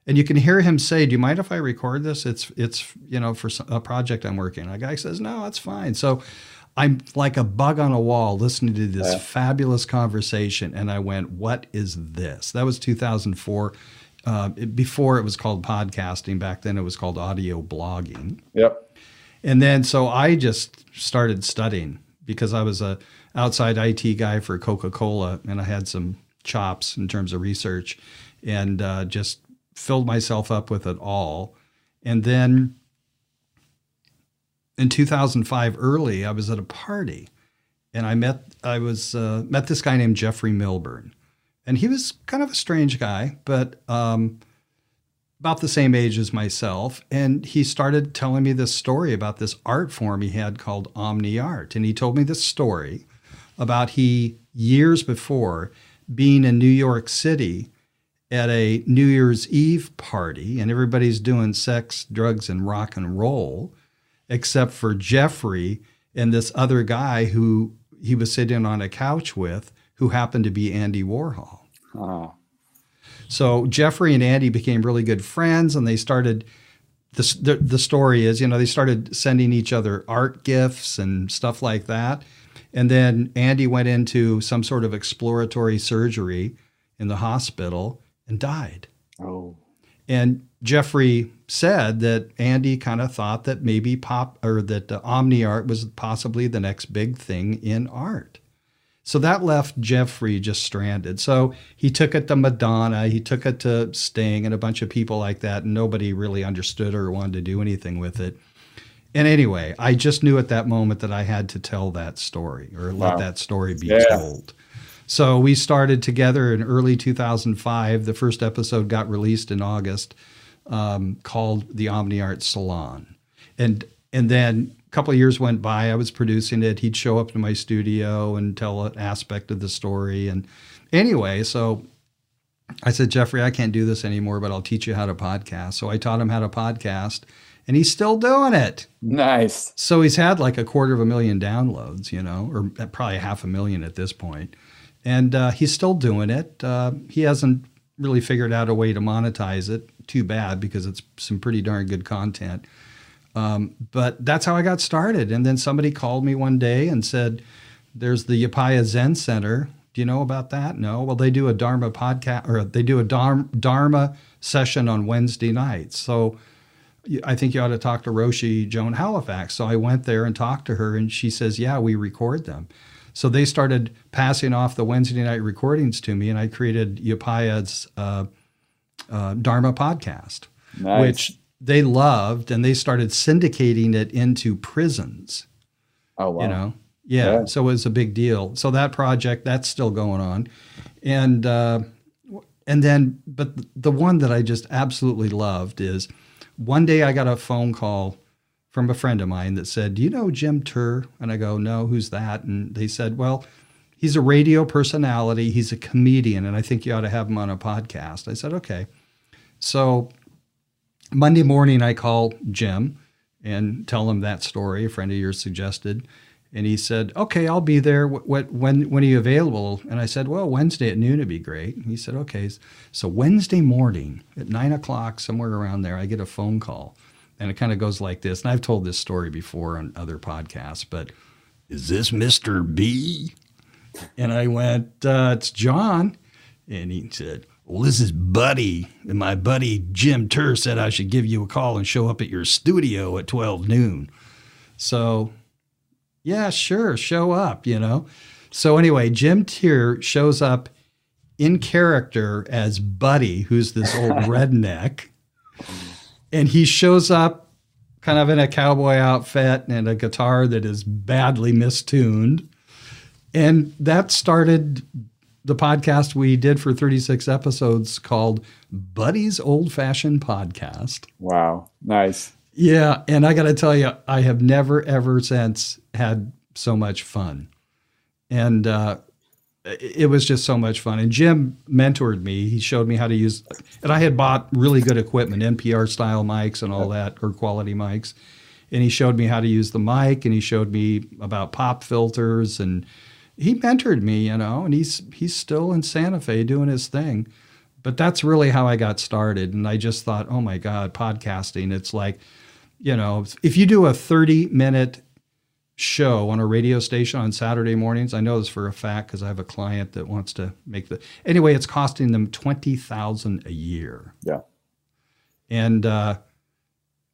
and you can hear him say, "Do you mind if I record this? It's it's you know for a project I'm working." on. A guy says, "No, that's fine." So I'm like a bug on a wall listening to this yeah. fabulous conversation, and I went, "What is this?" That was 2004. Uh, before it was called podcasting, back then it was called audio blogging. Yep. And then so I just started studying because I was a outside IT guy for Coca Cola, and I had some chops in terms of research, and uh, just filled myself up with it all. And then in 2005, early, I was at a party and I met I was uh, met this guy named Jeffrey Milburn, and he was kind of a strange guy, but um, about the same age as myself. And he started telling me this story about this art form he had called Omni Art, and he told me this story about he years before being in New York City at a New Year's Eve party, and everybody's doing sex, drugs, and rock and roll, except for Jeffrey and this other guy who he was sitting on a couch with, who happened to be Andy Warhol. Oh. So Jeffrey and Andy became really good friends, and they started. The, the, the story is, you know, they started sending each other art gifts and stuff like that. And then Andy went into some sort of exploratory surgery in the hospital and died. Oh. And Jeffrey said that Andy kind of thought that maybe pop or that uh, Omni art was possibly the next big thing in art. So that left Jeffrey just stranded. So he took it to Madonna, he took it to Sting and a bunch of people like that, and nobody really understood or wanted to do anything with it. And anyway, I just knew at that moment that I had to tell that story or wow. let that story be yeah. told. So we started together in early 2005. The first episode got released in August, um, called the Omni Art Salon, and and then a couple of years went by. I was producing it. He'd show up to my studio and tell an aspect of the story. And anyway, so I said, Jeffrey, I can't do this anymore, but I'll teach you how to podcast. So I taught him how to podcast and he's still doing it. Nice. So he's had like a quarter of a million downloads, you know, or probably half a million at this point. And uh, he's still doing it. Uh, he hasn't really figured out a way to monetize it. Too bad because it's some pretty darn good content. Um, but that's how I got started. And then somebody called me one day and said, There's the Upaya Zen Center. Do you know about that? No. Well, they do a Dharma podcast or they do a Dharma session on Wednesday nights. So I think you ought to talk to Roshi Joan Halifax. So I went there and talked to her, and she says, Yeah, we record them. So they started passing off the Wednesday night recordings to me, and I created Upaya's uh, uh, Dharma podcast, nice. which they loved, and they started syndicating it into prisons. Oh, wow. You know? Yeah, yeah. So it was a big deal. So that project, that's still going on. And, uh, and then, but the one that I just absolutely loved is one day I got a phone call from a friend of mine that said, Do you know Jim Terr? And I go, No, who's that? And they said, Well, he's a radio personality, he's a comedian, and I think you ought to have him on a podcast. I said, Okay. So Monday morning, I call Jim and tell him that story a friend of yours suggested. And he said, "Okay, I'll be there. What, when when are you available?" And I said, "Well, Wednesday at noon would be great." And he said, "Okay." So Wednesday morning at nine o'clock, somewhere around there, I get a phone call, and it kind of goes like this. And I've told this story before on other podcasts, but is this Mister B? And I went, uh, "It's John," and he said. Well, this is Buddy, and my buddy Jim Terr said I should give you a call and show up at your studio at 12 noon. So yeah, sure, show up, you know. So anyway, Jim Terr shows up in character as Buddy, who's this old redneck. And he shows up kind of in a cowboy outfit and a guitar that is badly mistuned. And that started the podcast we did for 36 episodes called Buddy's Old Fashioned Podcast. Wow. Nice. Yeah, and I got to tell you, I have never ever since had so much fun, and uh, it was just so much fun. And Jim mentored me; he showed me how to use, and I had bought really good equipment, NPR style mics and all that, or quality mics, and he showed me how to use the mic, and he showed me about pop filters, and he mentored me, you know, and he's he's still in Santa Fe doing his thing. But that's really how I got started, and I just thought, oh my God, podcasting! It's like you know, if you do a 30 minute show on a radio station on Saturday mornings, I know this for a fact because I have a client that wants to make the anyway, it's costing them 20,000 a year. Yeah. And uh,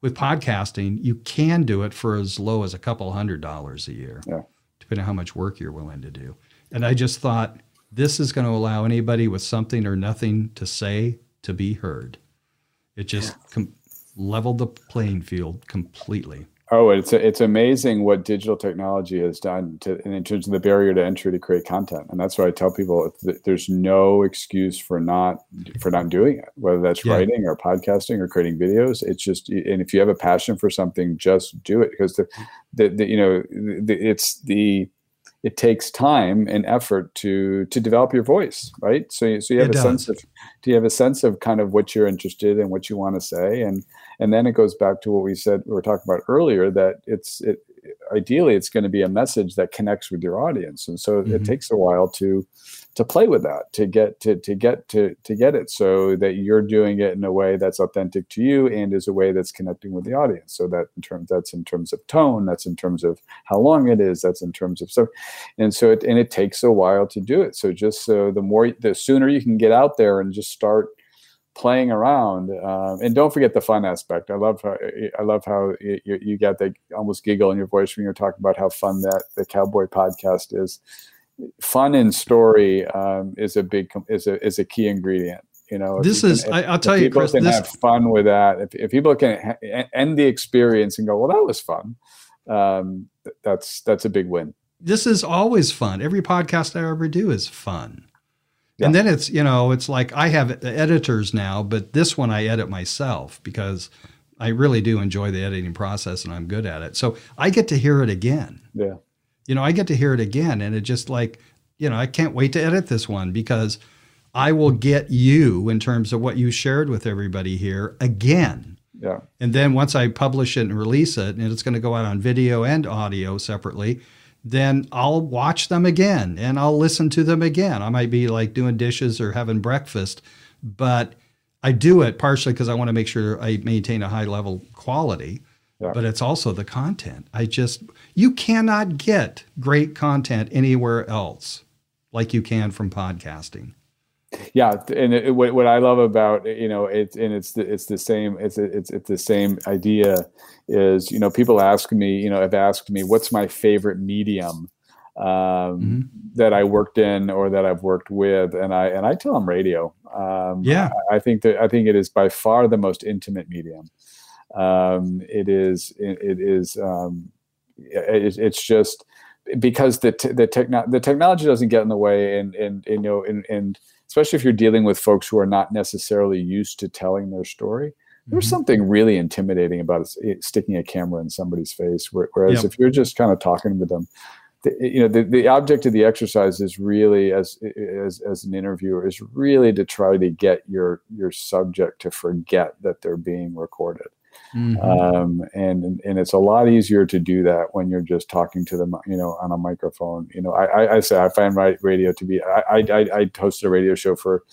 with podcasting, you can do it for as low as a couple hundred dollars a year. Yeah. Depending on how much work you're willing to do. And I just thought this is going to allow anybody with something or nothing to say to be heard. It just yeah. com- leveled the playing field completely. Oh, it's it's amazing what digital technology has done to, in terms of the barrier to entry to create content, and that's why I tell people there's no excuse for not for not doing it, whether that's yeah. writing or podcasting or creating videos. It's just, and if you have a passion for something, just do it because the, the, the you know, the, it's the it takes time and effort to to develop your voice right so, so you have it a does. sense of do you have a sense of kind of what you're interested in what you want to say and and then it goes back to what we said we were talking about earlier that it's it ideally it's going to be a message that connects with your audience. And so mm-hmm. it takes a while to to play with that to get to to get to to get it so that you're doing it in a way that's authentic to you and is a way that's connecting with the audience. So that in terms that's in terms of tone that's in terms of how long it is that's in terms of so and so it and it takes a while to do it. So just so the more the sooner you can get out there and just start playing around um, and don't forget the fun aspect. I love how i love how you, you get that almost giggle in your voice when you're talking about how fun that the cowboy podcast is. Fun and story um, is a big is a is a key ingredient you know this is can, if, I, will tell you chris can this, have fun with that if, if people can ha- end the experience and go well that was fun um, that's that's a big win. This is always fun. Every podcast i ever do is fun yeah. And then it's, you know, it's like I have editors now, but this one I edit myself because I really do enjoy the editing process and I'm good at it. So I get to hear it again. Yeah. You know, I get to hear it again and it just like, you know, I can't wait to edit this one because I will get you in terms of what you shared with everybody here again. Yeah. And then once I publish it and release it, and it's going to go out on video and audio separately, then I'll watch them again and I'll listen to them again. I might be like doing dishes or having breakfast, but I do it partially because I want to make sure I maintain a high level quality. Yeah. But it's also the content. I just, you cannot get great content anywhere else like you can from podcasting yeah and it, what, what i love about you know it's and it's the, it's the same it's it's it's the same idea is you know people ask me you know have asked me what's my favorite medium um, mm-hmm. that I worked in or that I've worked with, and I and I tell them radio. Um, yeah, I, I, think that I think it is by far the most intimate medium. Um, it is it, it is um, it, it's just because the t- the techno- the technology doesn't get in the way, and and, and you know and and especially if you're dealing with folks who are not necessarily used to telling their story. There's mm-hmm. something really intimidating about eh, sticking a camera in somebody's face. Whereas yep. if you're just kind of talking with them, the, eh, you know, the, the object of the exercise is really, as, eh, as as an interviewer, is really to try to get your your subject to forget that they're being recorded. Mm-hmm. Um, and and it's a lot easier to do that when you're just talking to them, you know, on a microphone. You know, I, I, I say I find radio to be. I, I I hosted a radio show for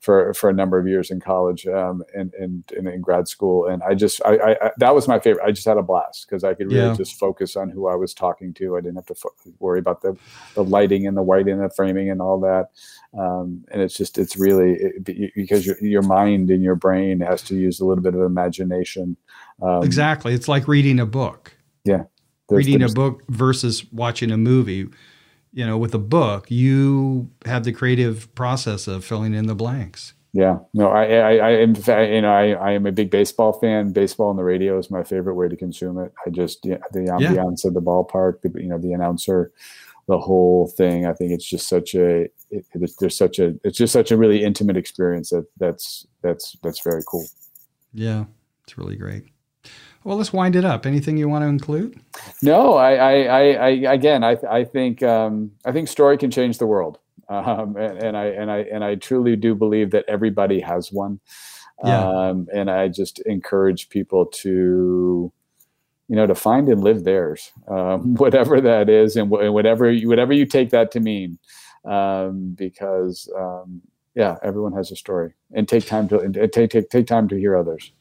for for a number of years in college um, and, and, and in grad school, and I just I, I, that was my favorite. I just had a blast because I could really yeah. just focus on who I was talking to. I didn't have to fo- worry about the the lighting and the white and the framing and all that. Um, and it's just it's really it, because your your mind and your brain has to use a little bit of imagination um, exactly. It's like reading a book. Yeah. There's, reading there's, a book versus watching a movie. You know, with a book, you have the creative process of filling in the blanks. Yeah, no, I, I, I, in fact, you know, I, I am a big baseball fan. Baseball on the radio is my favorite way to consume it. I just, the ambiance yeah. of the ballpark, the, you know, the announcer, the whole thing. I think it's just such a, it, it, there's such a, it's just such a really intimate experience that that's, that's, that's very cool. Yeah, it's really great. Well, let's wind it up. Anything you want to include? No, I, I, I, again, I, I think, um, I think story can change the world, um, and, and, I, and I, and I truly do believe that everybody has one. Yeah. Um, and I just encourage people to, you know, to find and live theirs, um, whatever that is, and, and whatever, you, whatever you take that to mean, um, because, um, yeah, everyone has a story, and take time to and take take take time to hear others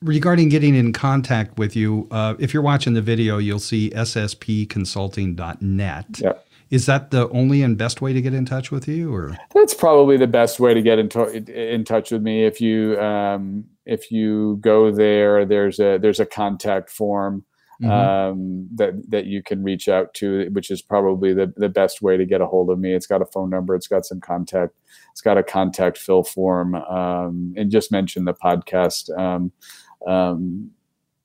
regarding getting in contact with you, uh, if you're watching the video, you'll see sspconsulting.net. Yep. Is that the only and best way to get in touch with you, or that's probably the best way to get in, to- in touch with me? If you um, if you go there, there's a there's a contact form mm-hmm. um, that that you can reach out to, which is probably the the best way to get a hold of me. It's got a phone number, it's got some contact, it's got a contact fill form, um, and just mention the podcast. Um,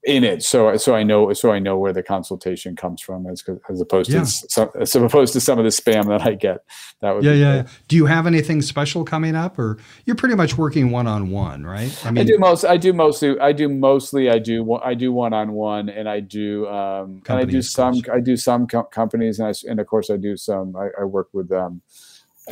in it. So so i know so i know where the consultation comes from as as opposed yeah. to some, as opposed to some of the spam that i get. That would yeah yeah, yeah. Do you have anything special coming up or you're pretty much working one-on-one right? I mean i do most i do mostly i do mostly i do i do one-on-one and i do um and i do some i do some co- companies and i and of course i do some i, I work with um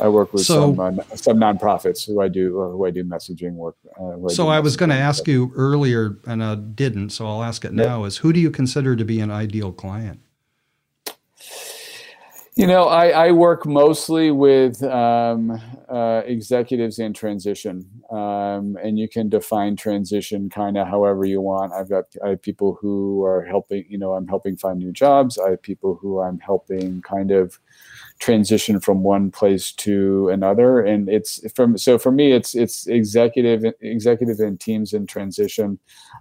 I work with so, some uh, some nonprofits who I do uh, who I do messaging work. Uh, I so I was going to ask you earlier, and I didn't, so I'll ask it now: Is who do you consider to be an ideal client? You know, I, I work mostly with um, uh, executives in transition, um, and you can define transition kind of however you want. I've got I have people who are helping. You know, I'm helping find new jobs. I have people who I'm helping kind of transition from one place to another. And it's from so for me it's it's executive executive and teams in transition.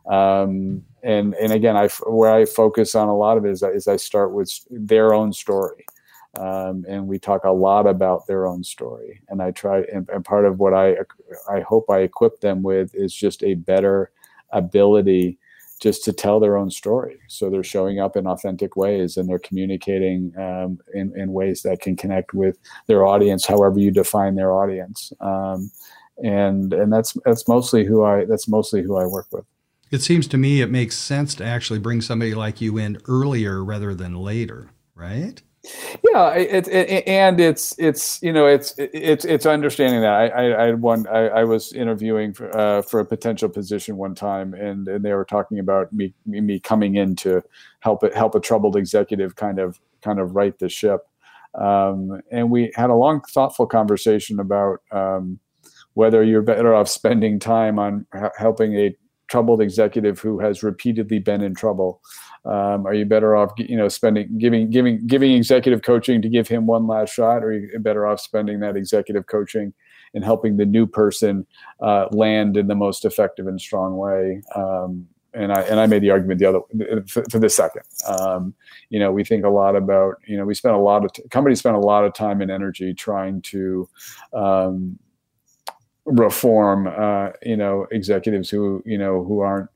Um, and and again i where i focus on a lot of it is, is i start with their own story. Um, and we talk a lot about their own story. And i try and, and part of what i i hope i equip them with is just a better ability just to tell their own story. So they're showing up in authentic ways and they're communicating um, in, in ways that can connect with their audience, however you define their audience. Um, and and that's that's mostly who I that's mostly who I work with. It seems to me it makes sense to actually bring somebody like you in earlier rather than later, right? Yeah, it, it, and it's it's you know it's it's it's understanding that. I I, I one I, I was interviewing for, uh, for a potential position one time and, and they were talking about me me coming in to help it help a troubled executive kind of kind of right the ship, um, and we had a long thoughtful conversation about um, whether you're better off spending time on helping a troubled executive who has repeatedly been in trouble um, are you better off, you know, spending giving giving giving executive coaching to give him one last shot, or are you better off spending that executive coaching and helping the new person uh, land in the most effective and strong way? Um, and I and I made the argument the other for, for the second. Um, you know, we think a lot about you know we spend a lot of t- companies spend a lot of time and energy trying to um, reform uh, you know executives who you know who aren't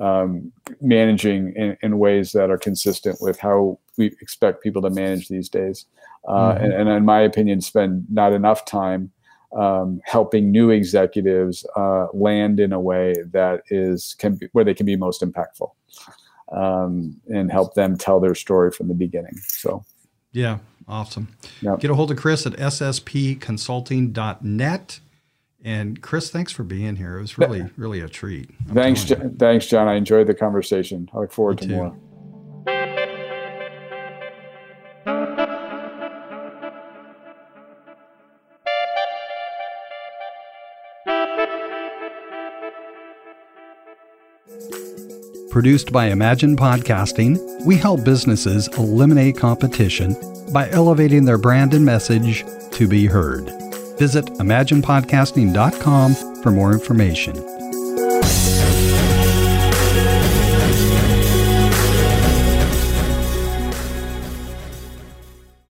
um, managing in, in, ways that are consistent with how we expect people to manage these days. Uh, mm-hmm. and, and, in my opinion, spend not enough time um, helping new executives uh, land in a way that is can be, where they can be most impactful um, and help them tell their story from the beginning. So, yeah, awesome. Yep. Get a hold of Chris at sspconsulting.net. And Chris, thanks for being here. It was really, really a treat. I'm thanks, John, thanks, John. I enjoyed the conversation. I look forward Me to too. more. Produced by Imagine Podcasting, we help businesses eliminate competition by elevating their brand and message to be heard. Visit imaginepodcasting.com for more information.